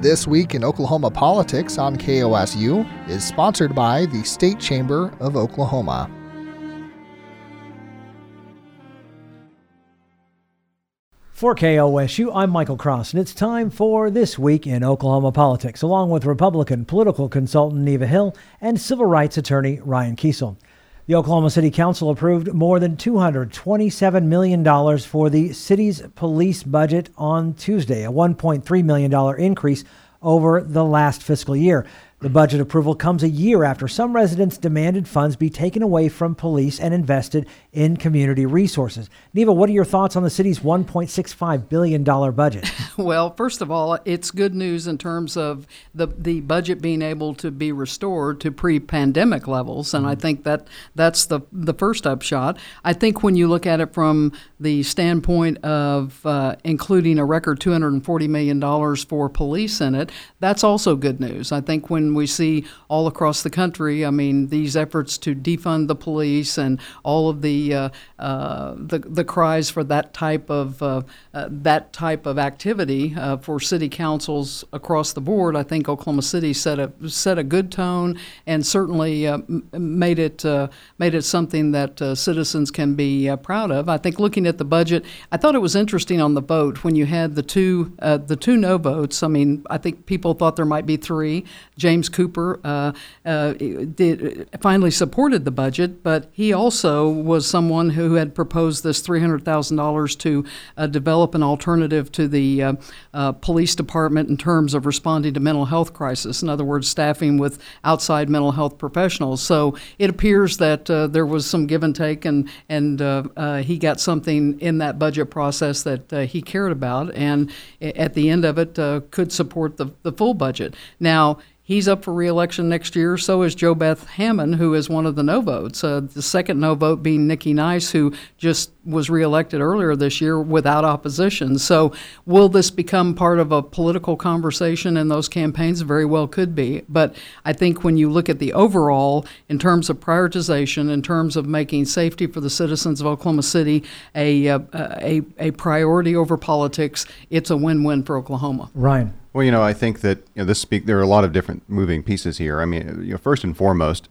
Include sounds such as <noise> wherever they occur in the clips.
This Week in Oklahoma Politics on KOSU is sponsored by the State Chamber of Oklahoma. For KOSU, I'm Michael Cross, and it's time for This Week in Oklahoma Politics, along with Republican political consultant Neva Hill and civil rights attorney Ryan Kiesel. The Oklahoma City Council approved more than $227 million for the city's police budget on Tuesday, a $1.3 million increase over the last fiscal year. The budget approval comes a year after some residents demanded funds be taken away from police and invested in community resources. Neva, what are your thoughts on the city's $1.65 billion budget? <laughs> Well, first of all, it's good news in terms of the, the budget being able to be restored to pre pandemic levels. And I think that that's the, the first upshot. I think when you look at it from the standpoint of uh, including a record $240 million for police in it, that's also good news. I think when we see all across the country, I mean, these efforts to defund the police and all of the uh, uh, the, the cries for that type of uh, uh, that type of activity uh, for city councils across the board, I think Oklahoma City set a set a good tone and certainly m- made it made it something that citizens can be proud of. I think looking at the budget, I thought it was interesting on the vote when you had the two the two no votes. I mean, I think people thought there might be three. James Cooper uh, uh, did, finally supported the budget, but he also was someone who had proposed this $300,000 to uh, develop an alternative to the uh, uh, police department in terms of responding to mental health crisis. In other words, staffing with outside mental health professionals. So it appears that uh, there was some give and take, and and he got something in that budget process that he cared about, and at the end of it, could support the the full budget. Now He's up for reelection next year. So is JoBeth Hammond, who is one of the no votes. Uh, the second no vote being Nikki Nice, who just was reelected earlier this year without opposition. So will this become part of a political conversation in those campaigns? Very well could be. But I think when you look at the overall, in terms of prioritization, in terms of making safety for the citizens of Oklahoma City a, uh, a, a priority over politics, it's a win-win for Oklahoma. Ryan. Well, you know, I think that you know, this speak. There are a lot of different moving pieces here. I mean, you know, first and foremost,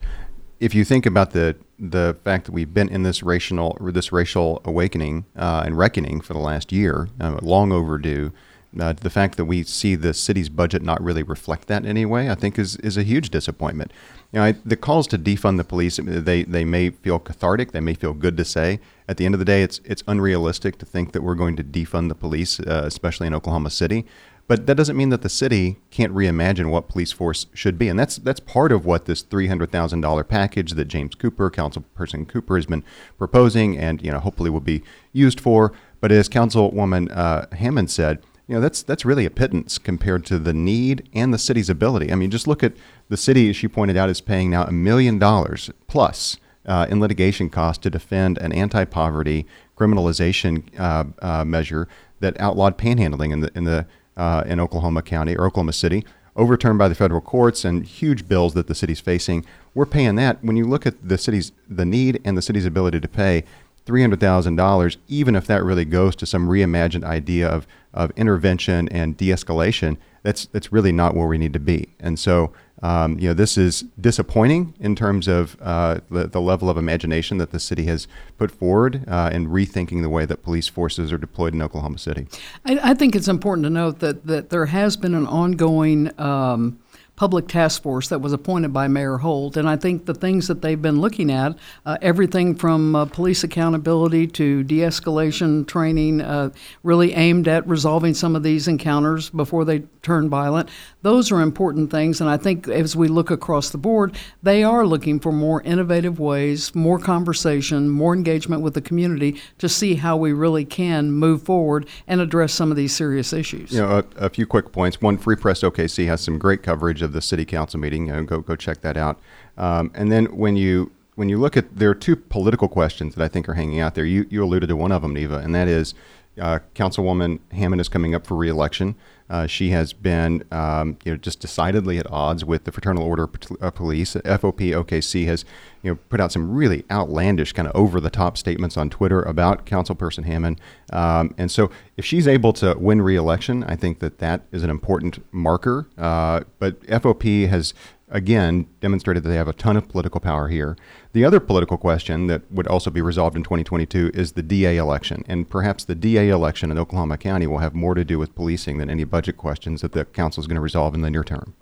if you think about the the fact that we've been in this racial this racial awakening uh, and reckoning for the last year, uh, long overdue. Uh, the fact that we see the city's budget not really reflect that in any way, I think, is is a huge disappointment. You know, I, the calls to defund the police, they they may feel cathartic, they may feel good to say. At the end of the day, it's it's unrealistic to think that we're going to defund the police, uh, especially in Oklahoma City. But that doesn't mean that the city can't reimagine what police force should be, and that's that's part of what this three hundred thousand dollar package that James Cooper, Councilperson Cooper, has been proposing, and you know hopefully will be used for. But as Councilwoman uh, Hammond said, you know that's that's really a pittance compared to the need and the city's ability. I mean, just look at the city. As she pointed out, is paying now a million dollars plus uh, in litigation costs to defend an anti-poverty criminalization uh, uh, measure that outlawed panhandling in the in the uh, in Oklahoma County or Oklahoma City, overturned by the federal courts and huge bills that the city's facing. We're paying that. When you look at the city's the need and the city's ability to pay three hundred thousand dollars, even if that really goes to some reimagined idea of of intervention and de-escalation, that's that's really not where we need to be. And so um, you know, this is disappointing in terms of uh, the, the, level of imagination that the city has put forward uh, in rethinking the way that police forces are deployed in Oklahoma City. I, I think it's important to note that, that there has been an ongoing um, public task force that was appointed by Mayor Holt. And I think the things that they've been looking at, uh, everything from uh, police accountability to de escalation training, uh, really aimed at resolving some of these encounters before they turn violent, those are important things. And I think as we look across the board, they are looking for more innovative ways, more conversation, more engagement with the community to see how we really can move forward and address some of these serious issues. You know, a, a few quick points. One, Free Press OKC has some great coverage of the city council meeting. Uh, go go check that out. Um, and then when you when you look at there are two political questions that I think are hanging out there. You you alluded to one of them, Neva, and that is uh, Councilwoman Hammond is coming up for reelection. Uh, she has been, um, you know, just decidedly at odds with the Fraternal Order of Police. FOP OKC has, you know, put out some really outlandish, kind of over-the-top statements on Twitter about Councilperson Hammond. Um, and so, if she's able to win re-election, I think that that is an important marker. Uh, but FOP has again demonstrated that they have a ton of political power here. The other political question that would also be resolved in 2022 is the DA election. And perhaps the DA election in Oklahoma County will have more to do with policing than any budget questions that the council is going to resolve in the near term.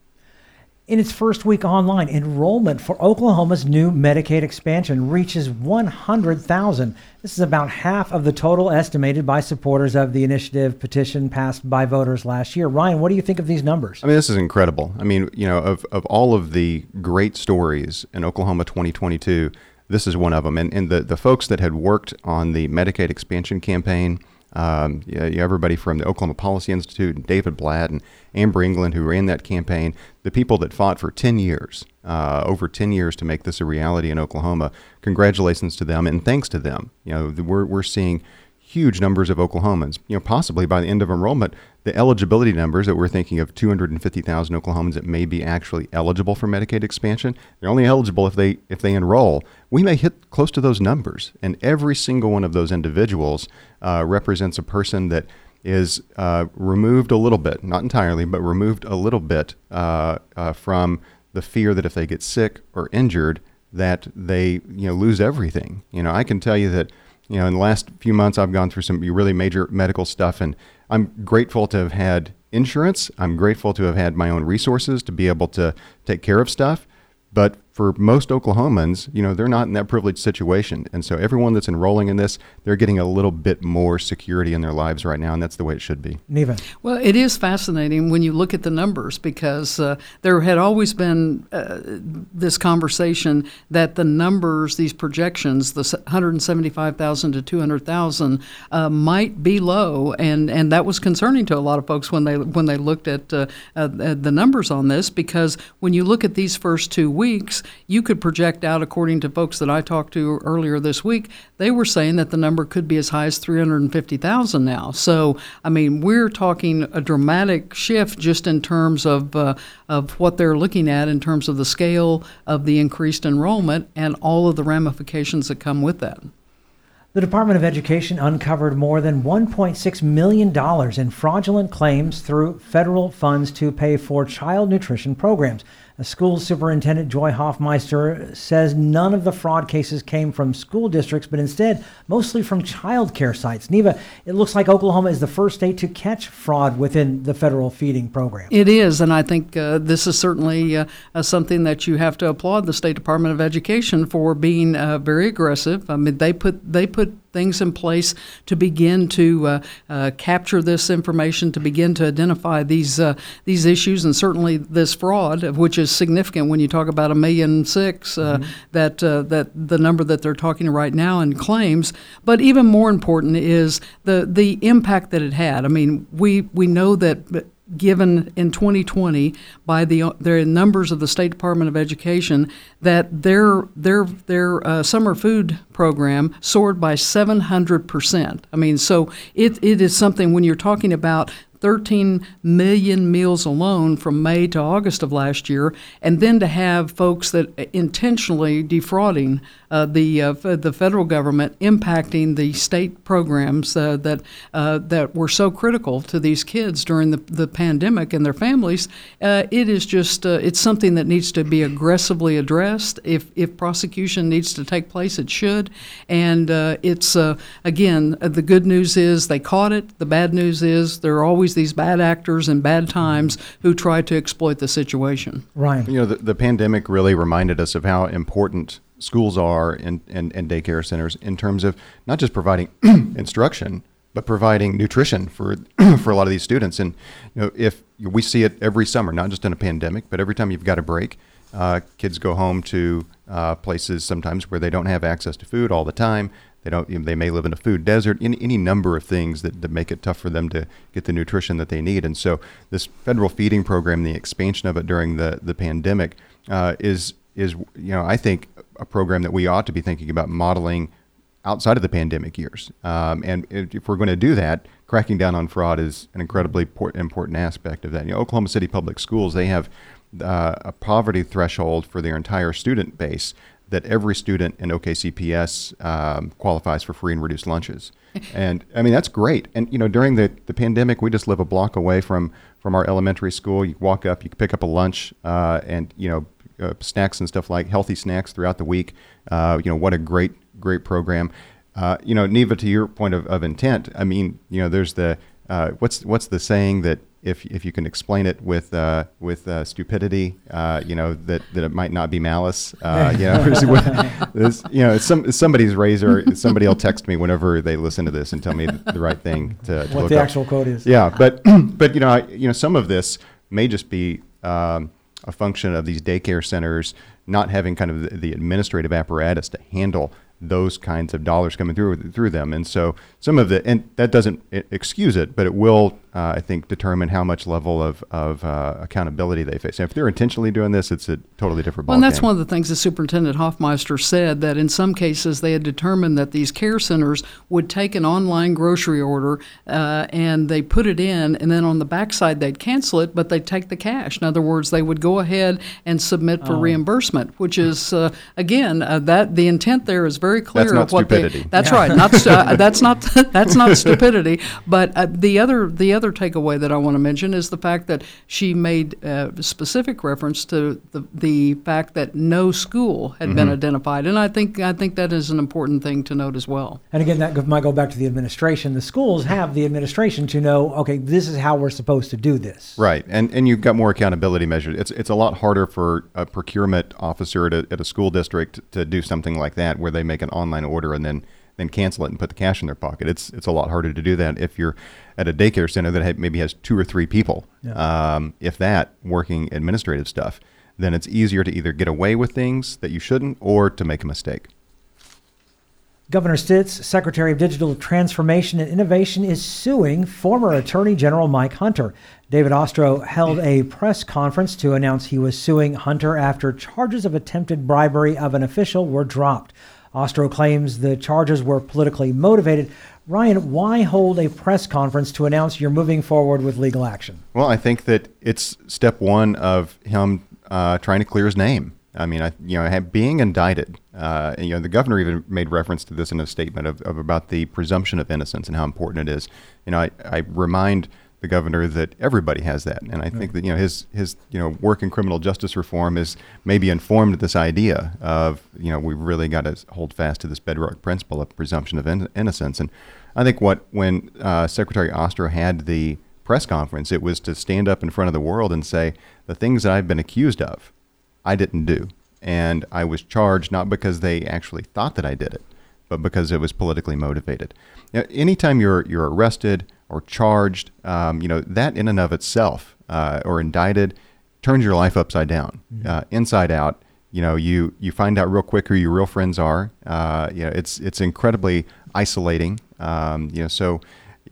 In its first week online, enrollment for Oklahoma's new Medicaid expansion reaches 100,000. This is about half of the total estimated by supporters of the initiative petition passed by voters last year. Ryan, what do you think of these numbers? I mean, this is incredible. I mean, you know, of, of all of the great stories in Oklahoma 2022, this is one of them. And, and the, the folks that had worked on the Medicaid expansion campaign, um, yeah, everybody from the Oklahoma Policy Institute and David Blatt and Amber England, who ran that campaign, the people that fought for 10 years, uh, over 10 years to make this a reality in Oklahoma. Congratulations to them and thanks to them. You know, we're, we're seeing huge numbers of Oklahomans. You know, possibly by the end of enrollment, the eligibility numbers that we're thinking of 250,000 Oklahomans that may be actually eligible for Medicaid expansion, they're only eligible if they if they enroll. We may hit close to those numbers, and every single one of those individuals uh, represents a person that is uh, removed a little bit, not entirely, but removed a little bit uh, uh from the fear that if they get sick or injured, that they you know lose everything. You know, I can tell you that you know, in the last few months, I've gone through some really major medical stuff, and I'm grateful to have had insurance. I'm grateful to have had my own resources to be able to take care of stuff. But for most Oklahomans, you know, they're not in that privileged situation. And so everyone that's enrolling in this, they're getting a little bit more security in their lives right now, and that's the way it should be. Neva. Well, it is fascinating when you look at the numbers because uh, there had always been uh, this conversation that the numbers, these projections, the 175,000 to 200,000, uh, might be low, and, and that was concerning to a lot of folks when they when they looked at uh, uh, the numbers on this because when you look at these first two weeks, you could project out, according to folks that I talked to earlier this week, they were saying that the number could be as high as 350,000 now. So, I mean, we're talking a dramatic shift just in terms of, uh, of what they're looking at in terms of the scale of the increased enrollment and all of the ramifications that come with that. The Department of Education uncovered more than $1.6 million in fraudulent claims through federal funds to pay for child nutrition programs. School Superintendent Joy Hoffmeister says none of the fraud cases came from school districts, but instead mostly from child care sites. Neva, it looks like Oklahoma is the first state to catch fraud within the federal feeding program. It is, and I think uh, this is certainly uh, something that you have to applaud the State Department of Education for being uh, very aggressive. I mean, they put they put things in place to begin to uh, uh, capture this information, to begin to identify these uh, these issues, and certainly this fraud, which is significant when you talk about a million six. Uh, mm-hmm. That uh, that the number that they're talking right now in claims, but even more important is the the impact that it had. I mean, we we know that given in 2020 by the the numbers of the State Department of Education that their their their uh, summer food program soared by 700 percent. I mean, so it, it is something when you're talking about 13 million meals alone from May to August of last year, and then to have folks that intentionally defrauding uh, the uh, the federal government, impacting the state programs uh, that uh, that were so critical to these kids during the, the pandemic and their families. Uh, it is just uh, it's something that needs to be aggressively addressed. If if prosecution needs to take place, it should. And it's again the good news is they caught it. The bad news is there are always these bad actors and bad times who try to exploit the situation. Ryan. You know, the, the pandemic really reminded us of how important schools are and, and, and daycare centers in terms of not just providing <clears throat> instruction, but providing nutrition for <clears throat> for a lot of these students. And you know, if we see it every summer, not just in a pandemic, but every time you've got a break, uh, kids go home to uh, places sometimes where they don't have access to food all the time. They don't. You know, they may live in a food desert. Any, any number of things that, that make it tough for them to get the nutrition that they need. And so, this federal feeding program, the expansion of it during the the pandemic, uh, is is you know I think a program that we ought to be thinking about modeling outside of the pandemic years. Um, and if we're going to do that, cracking down on fraud is an incredibly important aspect of that. You know, Oklahoma City Public Schools they have uh, a poverty threshold for their entire student base that every student in OKCPS um, qualifies for free and reduced lunches. <laughs> and I mean that's great. And you know during the, the pandemic, we just live a block away from from our elementary school. You walk up, you pick up a lunch, uh, and you know uh, snacks and stuff like healthy snacks throughout the week. Uh, you know what a great great program. Uh, you know Neva, to your point of, of intent, I mean you know there's the uh, what's what's the saying that if if you can explain it with uh, with uh, stupidity, uh, you know that, that it might not be malice. Uh, you know, <laughs> you know, some somebody's razor. Somebody will text me whenever they listen to this and tell me the right thing to, to what look the up. actual quote is. Yeah, but <clears throat> but you know, I, you know, some of this may just be um, a function of these daycare centers not having kind of the, administrative apparatus to handle those kinds of dollars coming through through them. And so some of the and that doesn't excuse it, but it will, uh, I think, determine how much level of of uh, accountability they face. And if they're intentionally doing this, it's a totally different. Well, and that's one of the things the superintendent Hoffmeister said that in some cases they had determined that these care centers would take an online grocery order uh, and they put it in, and then on the backside they'd cancel it, but they'd take the cash. In other words, they would go ahead and submit for oh. reimbursement, which is uh, again uh, that the intent there is very clear that's not of what stupidity. they. That's yeah. right. Not uh, <laughs> that's not <laughs> that's not stupidity. But uh, the other the other takeaway that I want to mention is the fact that she made uh, specific reference to the the fact that no school had mm-hmm. been identified, and I think I think that is an important thing to note as well. And again, that might go back to the administration. The schools have the administration to know, okay, this is how we're supposed to do this. Right, and and you've got more accountability measures. It's it's a lot harder for a procurement officer at a, at a school district to do something like that, where they make an online order and then then cancel it and put the cash in their pocket. It's it's a lot harder to do that if you're at a daycare center that maybe has two or three people, yeah. um, if that, working administrative stuff. Then it's easier to either get away with things that you shouldn't or to make a mistake. Governor Stitt's, Secretary of Digital Transformation and Innovation, is suing former Attorney General Mike Hunter. David Ostrowe held a press conference to announce he was suing Hunter after charges of attempted bribery of an official were dropped. Ostrowe claims the charges were politically motivated. Ryan, why hold a press conference to announce you're moving forward with legal action? Well, I think that it's step one of him uh, trying to clear his name. I mean, I, you know, being indicted. Uh, you know, the governor even made reference to this in a statement of, of about the presumption of innocence and how important it is. You know, I, I remind the governor that everybody has that, and I think that you know his his you know work in criminal justice reform is maybe informed this idea of you know we've really got to hold fast to this bedrock principle of presumption of in- innocence, and I think what when uh, Secretary Ostrowe had the press conference, it was to stand up in front of the world and say the things that I've been accused of, I didn't do, and I was charged not because they actually thought that I did it, but because it was politically motivated. Now, anytime you're you're arrested or charged, um, you know, that in and of itself, uh, or indicted, turns your life upside down, mm-hmm. uh, inside out. You know, you you find out real quick who your real friends are. Uh, you know, it's it's incredibly isolating. Um, you know, so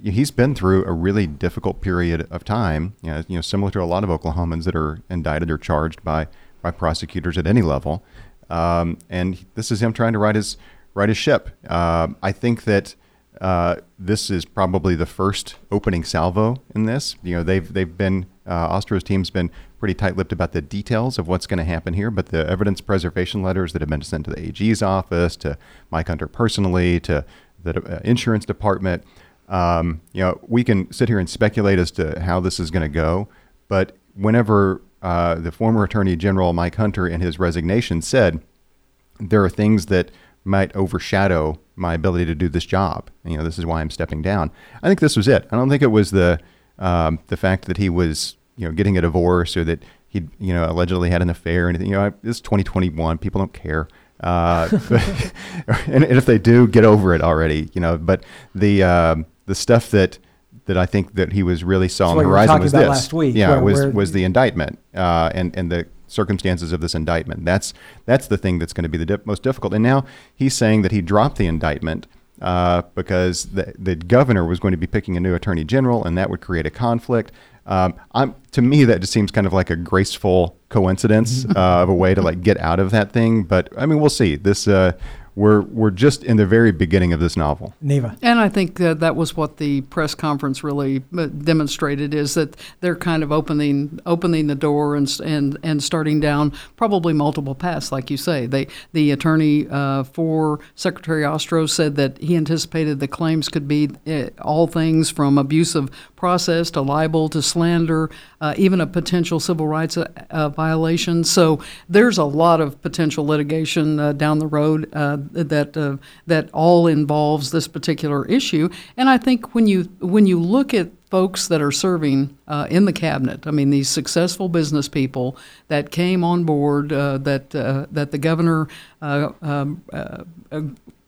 he's been through a really difficult period of time. You know, you know, similar to a lot of Oklahomans that are indicted or charged by by prosecutors at any level. Um, and this is him trying to right his right his ship. Uh, I think that uh, this is probably the first opening salvo in this. You know, they've they've been uh, Ostrowe's team's been pretty tight-lipped about the details of what's going to happen here, but the evidence preservation letters that have been sent to the AG's office, to Mike Hunter personally, to the uh, insurance department. Um, you know, we can sit here and speculate as to how this is going to go, but whenever uh, the former Attorney General Mike Hunter in his resignation said there are things that might overshadow my ability to do this job. You know, this is why I'm stepping down. I think this was it. I don't think it was the um, the fact that he was you know getting a divorce or that he you know allegedly had an affair or anything. You know, this is 2021. People don't care. Uh, <laughs> <laughs> and, and, if they do, get over it already. You know, but the um, the stuff that that I think that he was really saw on the horizon was this. Last Week, yeah, where, was where was the indictment uh, and and the circumstances of this indictment. That's that's the thing that's going to be the most difficult. And now he's saying that he dropped the indictment uh, because the, the governor was going to be picking a new attorney general, and that would create a conflict. Um, to me, that just seems kind of like a graceful coincidence <laughs> uh, of a way to like get out of that thing. But I mean, we'll see. This uh, we're we're just in the very beginning of this novel. Neva. And I think uh, that was what the press conference really uh, demonstrated is that they're kind of opening opening the door and and and starting down probably multiple paths, like you say. They the attorney uh, for Secretary Ostrowe said that he anticipated the claims could be uh, all things from abusive process to libel to slander, uh, even a potential civil rights uh, uh, violation. So there's a lot of potential litigation uh, down the road uh, that uh, that all involves this particular issue. And I think when you when you look at folks that are serving uh, in the cabinet. I mean, these successful business people that came on board, uh, that uh, that the governor um,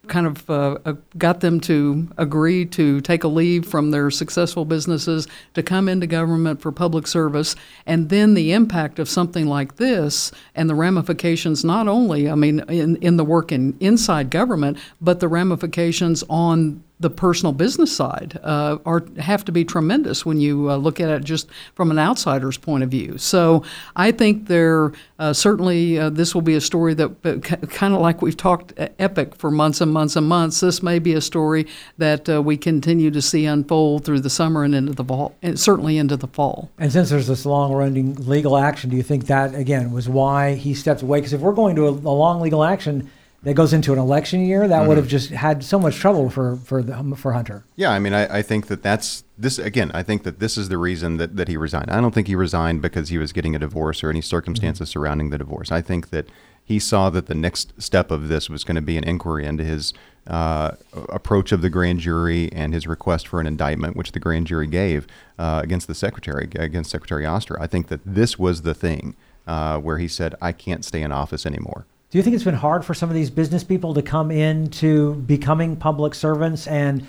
kind of uh, uh, got them to agree to take a leave from their successful businesses to come into government for public service. And then the impact of something like this and the ramifications, not only, I mean, in, in the work in, inside government, but the ramifications on the personal business side uh, are have to be tremendous when you uh, look at it just from an outsider's point of view. So I think there uh, certainly uh, this will be a story that uh, kind of like we've talked uh, epic for months and months and months. This may be a story that we continue to see unfold through the summer and into the fall, and certainly into the fall. And since there's this long-running legal action, do you think that again was why he stepped away? Because if we're going to a, a long legal action that goes into an election year, that mm-hmm. would have just had so much trouble for for the, for Hunter. Yeah, I mean, I, I think that that's this again. I think that this is the reason that, that he resigned. I don't think he resigned because he was getting a divorce or any circumstances mm-hmm. surrounding the divorce. I think that he saw that the next step of this was going to be an inquiry into his uh, approach of the grand jury and his request for an indictment, which the grand jury gave uh, against the secretary, against Secretary Ostrowe. I think that this was the thing uh, where he said, "I can't stay in office anymore." Do you think it's been hard for some of these business people to come into becoming public servants and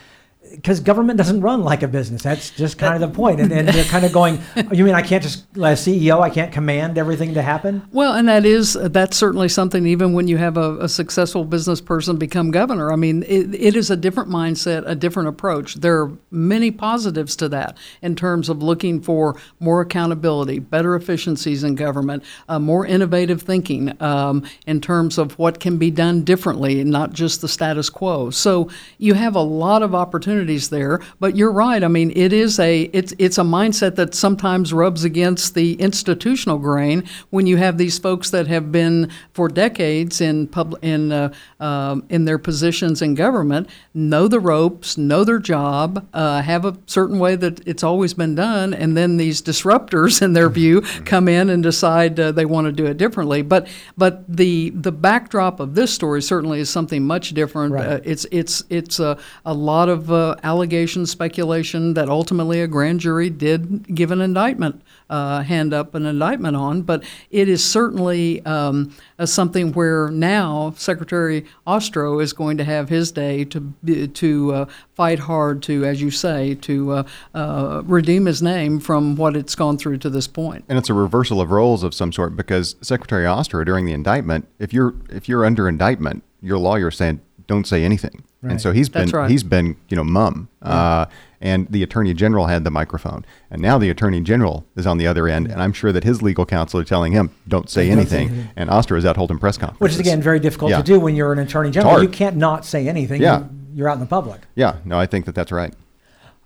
because government doesn't run like a business. That's just kind of the point. And, and they're kind of going, you mean I can't just, as CEO, I can't command everything to happen? Well, and that is, that's certainly something, even when you have a, a successful business person become governor. I mean, it, it is a different mindset, a different approach. There are many positives to that in terms of looking for more accountability, better efficiencies in government, uh, more innovative thinking um, in terms of what can be done differently, not just the status quo. So you have a lot of opportunities opportunities there. But you're right. I mean, it is a it's it's a mindset that sometimes rubs against the institutional grain when you have these folks that have been for decades in pub in uh, um, in their positions in government, know the ropes, know their job, uh, have a certain way that it's always been done, and then these disruptors, <laughs> in their view, mm-hmm. come in and decide uh, they want to do it differently. But but the the backdrop of this story certainly is something much different. Right. Uh, it's it's it's a, a lot of allegation, speculation that ultimately a grand jury did give an indictment, uh, hand up an indictment on. But it is certainly um, something where now Secretary Ostrowe is going to have his day to to uh, fight hard to, as you say, to uh, uh, redeem his name from what it's gone through to this point. And it's a reversal of roles of some sort because Secretary Ostrowe, during the indictment, if you're if you're under indictment, your lawyer saying don't say anything. Right. And so he's been right. he's been you know mum, yeah. uh, and the attorney general had the microphone, and now the attorney general is on the other end, and I'm sure that his legal counsel are telling him don't say don't anything, say and Ostrowe is out holding press conference, which is again very difficult yeah. to do when you're an attorney general. You can't not say anything. Yeah. you're out in the public. Yeah, no, I think that that's right.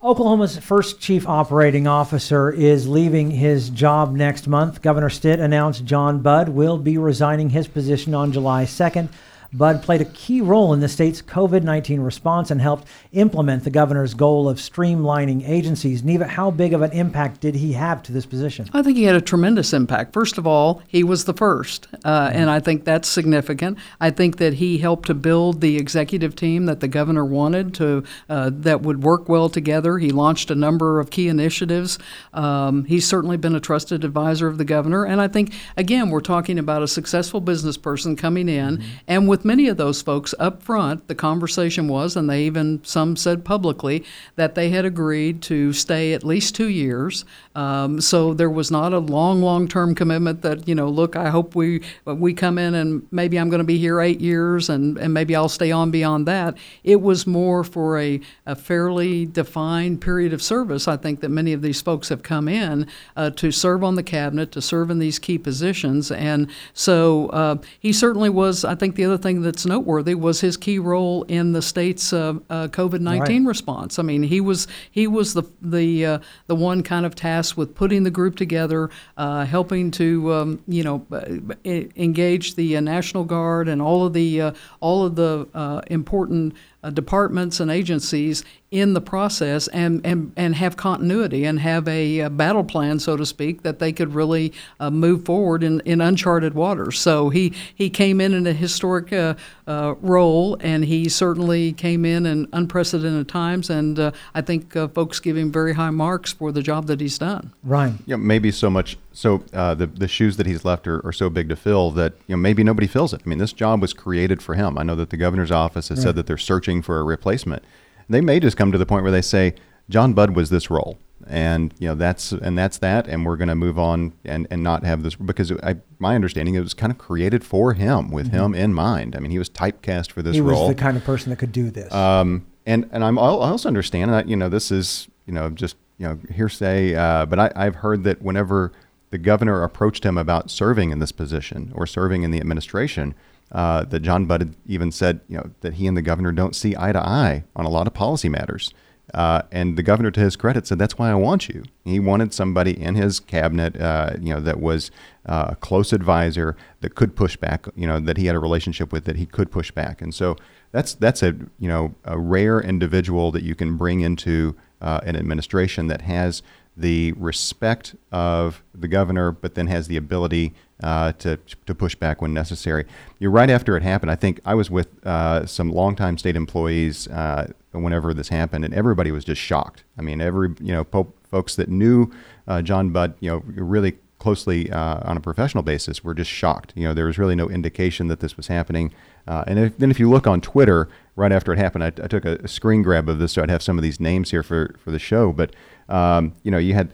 Oklahoma's first chief operating officer is leaving his job next month. Governor Stitt announced John Budd will be resigning his position on July 2nd. Budd played a key role in the state's COVID 19 response and helped implement the governor's goal of streamlining agencies. Neva, how big of an impact did he have to this position? I think he had a tremendous impact. First of all, he was the first, uh, and I think that's significant. I think that he helped to build the executive team that the governor wanted to uh, that would work well together. He launched a number of key initiatives. Um, he's certainly been a trusted advisor of the governor, and I think again we're talking about a successful business person coming in mm-hmm. and with with many of those folks up front, the conversation was, and they even some said publicly, that they had agreed to stay at least two years. Um, so there was not a long, long term commitment that, you know, look, I hope we we come in and maybe I'm going to be here eight years and, and maybe I'll stay on beyond that. It was more for a, a fairly defined period of service. I think that many of these folks have come in uh, to serve on the cabinet, to serve in these key positions. And so uh, he certainly was, I think the other thing that's noteworthy was his key role in the state's uh, uh, COVID nineteen Right. response. I mean, he was he was the the uh, the one kind of tasked with putting the group together, uh, helping to um, you know uh, engage the uh, National Guard and all of the uh, all of the important uh, departments and agencies in the process and, and, and have continuity and have a, uh battle plan, so to speak, that they could really uh, move forward in, in uncharted waters. So he, he came in in a historic uh, uh, role, and he certainly came in in unprecedented times. And uh, I think uh, folks give him very high marks for the job that he's done. Ryan. Yeah, maybe so much so uh, the the shoes that he's left are, are so big to fill that you know maybe nobody fills it. I mean, this job was created for him. I know that the governor's office has said that they're searching for a replacement. They may just come to the point where they say John Budd was this role, and you know that's and that's that, and we're going to move on and, and not have this because I, my understanding it was kind of created for him with him in mind. I mean, he was typecast for this role. He was the kind of person that could do this. Um, and and I'm, I also understand that you know this is you know just you know hearsay, uh, but I, I've heard that whenever the governor approached him about serving in this position or serving in the administration, uh, that John Budd even said you know that he and the governor don't see eye to eye on a lot of policy matters. Uh, and the governor, to his credit, said, "That's why I want you." He wanted somebody in his cabinet, uh, you know, that was uh, a close advisor that could push back. You know, that he had a relationship with that he could push back. And so that's that's a you know a rare individual that you can bring into uh, an administration that has the respect of the governor, but then has the ability uh, to to push back when necessary. You're right after it happened. I think I was with uh, some longtime state employees uh, whenever this happened, and everybody was just shocked. I mean, every you know po- folks that knew uh, John Budd, you know, really closely uh, on a professional basis were just shocked. You know, there was really no indication that this was happening. Uh, and if, then if you look on Twitter right after it happened, I, I took a, screen grab of this, so I'd have some of these names here for for the show. But um, you know, you had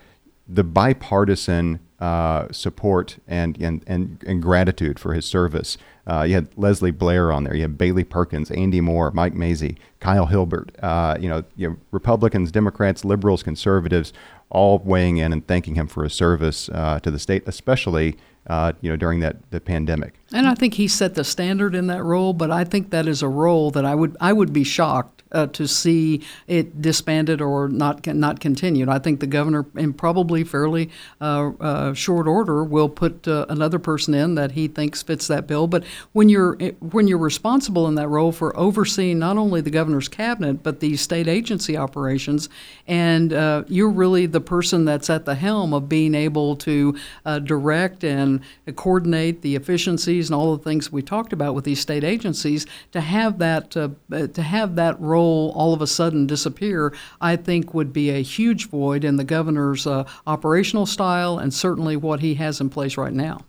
the bipartisan uh, support and, and, and, and gratitude for his service. Uh, you had Leslie Blair on there. You had Bailey Perkins, Andy Moore, Mike Mazzei, Kyle Hilbert. Uh, you know, you know, Republicans, Democrats, liberals, conservatives, all weighing in and thanking him for his service uh, to the state, especially uh, you know during that the pandemic. And I think he set the standard in that role, but I think that is a role that I would I would be shocked uh, to see it disbanded or not not continued. I think the governor, in probably fairly uh, uh, short order, will put uh, another person in that he thinks fits that bill. But when you're when you're responsible in that role for overseeing not only the governor's cabinet but the state agency operations, and uh, you're really the person that's at the helm of being able to uh, direct and coordinate the efficiencies and all the things we talked about with these state agencies, to have that uh, to have that role all of a sudden disappear, I think would be a huge void in the governor's uh, operational style and certainly what he has in place right now.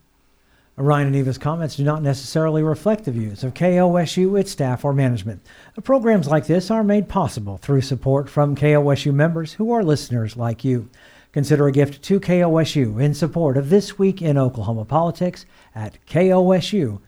Ryan and Neva's comments do not necessarily reflect the views of KOSU, its staff, or management. Programs like this are made possible through support from KOSU members who are listeners like you. Consider a gift to KOSU in support of This Week in Oklahoma Politics at kosu.org.